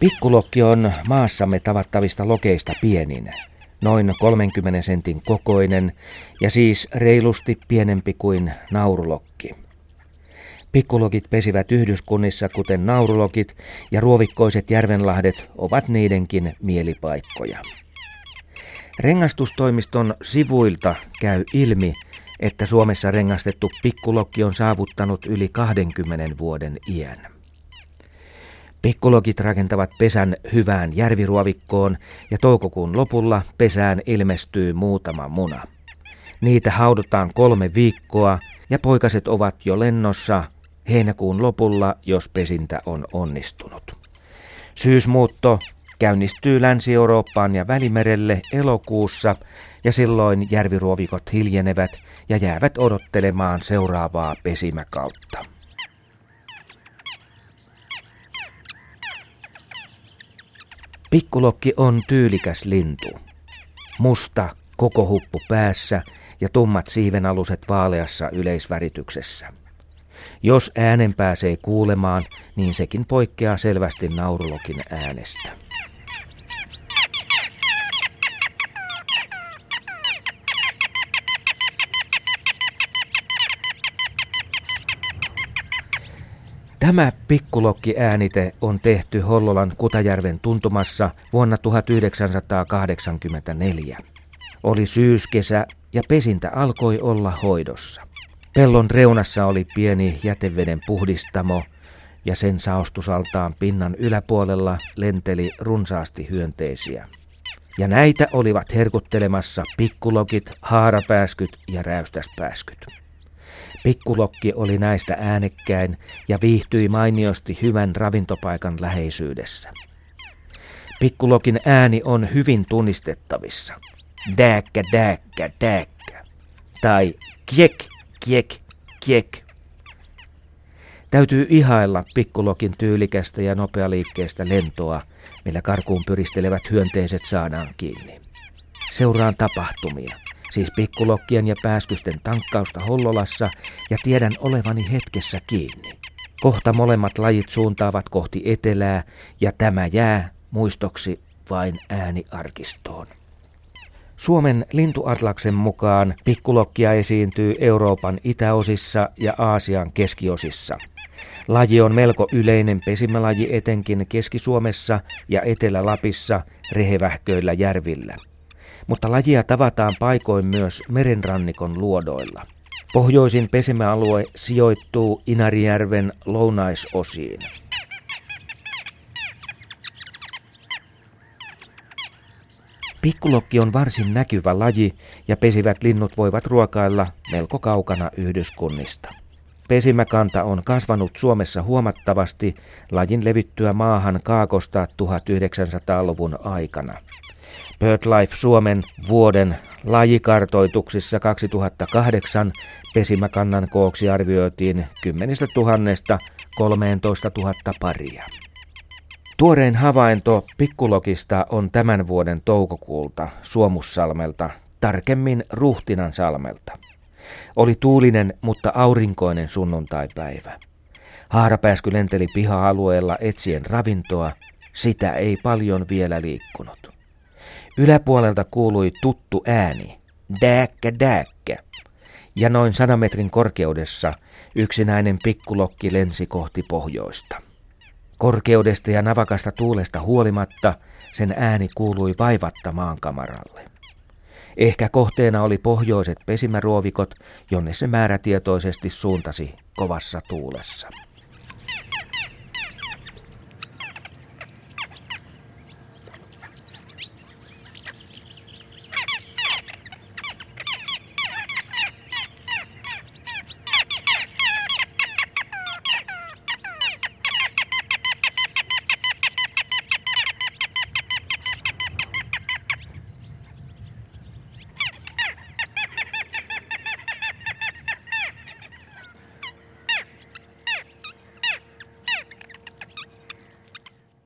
Pikkulokki on maassamme tavattavista lokeista pienin, noin 30 sentin kokoinen ja siis reilusti pienempi kuin naurulokki. Pikkulokit pesivät yhdyskunnissa, kuten naurulokit ja ruovikkoiset järvenlahdet ovat niidenkin mielipaikkoja. Rengastustoimiston sivuilta käy ilmi, että Suomessa rengastettu pikkulokki on saavuttanut yli 20 vuoden iän. Pikkulokit rakentavat pesän hyvään järviruovikkoon ja toukokuun lopulla pesään ilmestyy muutama muna. Niitä haudutaan kolme viikkoa ja poikaset ovat jo lennossa heinäkuun lopulla, jos pesintä on onnistunut. Syysmuutto käynnistyy Länsi-Eurooppaan ja Välimerelle elokuussa ja silloin järviruovikot hiljenevät ja jäävät odottelemaan seuraavaa pesimäkautta. Pikkulokki on tyylikäs lintu. Musta, koko huppu päässä ja tummat siivenaluset vaaleassa yleisvärityksessä. Jos äänen pääsee kuulemaan, niin sekin poikkeaa selvästi naurulokin äänestä. Tämä pikkulokki-äänite on tehty Hollolan Kutajärven tuntumassa vuonna 1984. Oli syyskesä ja pesintä alkoi olla hoidossa. Pellon reunassa oli pieni jäteveden puhdistamo ja sen saostusaltaan pinnan yläpuolella lenteli runsaasti hyönteisiä. Ja näitä olivat herkuttelemassa pikkulokit, haarapääskyt ja räystäspääskyt. Pikkulokki oli näistä äänekkäin ja viihtyi mainiosti hyvän ravintopaikan läheisyydessä. Pikkulokin ääni on hyvin tunnistettavissa. Dääkkä, dääkkä, dääkkä. Tai kiek, kiek, kiek. Täytyy ihailla pikkulokin tyylikästä ja nopealiikkeestä lentoa, millä karkuun pyristelevät hyönteiset saadaan kiinni. Seuraan tapahtumia siis pikkulokkien ja pääskysten tankkausta Hollolassa, ja tiedän olevani hetkessä kiinni. Kohta molemmat lajit suuntaavat kohti etelää, ja tämä jää muistoksi vain ääniarkistoon. Suomen lintuatlaksen mukaan pikkulokkia esiintyy Euroopan itäosissa ja Aasian keskiosissa. Laji on melko yleinen pesimälaji etenkin Keski-Suomessa ja Etelä-Lapissa rehevähköillä järvillä mutta lajia tavataan paikoin myös merenrannikon luodoilla. Pohjoisin pesimäalue sijoittuu Inarijärven lounaisosiin. Pikkulokki on varsin näkyvä laji ja pesivät linnut voivat ruokailla melko kaukana yhdyskunnista. Pesimäkanta on kasvanut Suomessa huomattavasti lajin levyttyä maahan kaakosta 1900-luvun aikana. BirdLife Suomen vuoden lajikartoituksissa 2008 pesimäkannan kooksi arvioitiin 10 000 13 000 paria. Tuorein havainto pikkulokista on tämän vuoden toukokuulta Suomussalmelta, tarkemmin Ruhtinan salmelta. Oli tuulinen, mutta aurinkoinen sunnuntaipäivä. Haarapääsky lenteli piha-alueella etsien ravintoa, sitä ei paljon vielä liikkunut. Yläpuolelta kuului tuttu ääni, dääkkä dääkkä, ja noin sadan metrin korkeudessa yksinäinen pikkulokki lensi kohti pohjoista. Korkeudesta ja navakasta tuulesta huolimatta sen ääni kuului vaivatta maankamaralle. Ehkä kohteena oli pohjoiset pesimäruovikot, jonne se määrätietoisesti suuntasi kovassa tuulessa.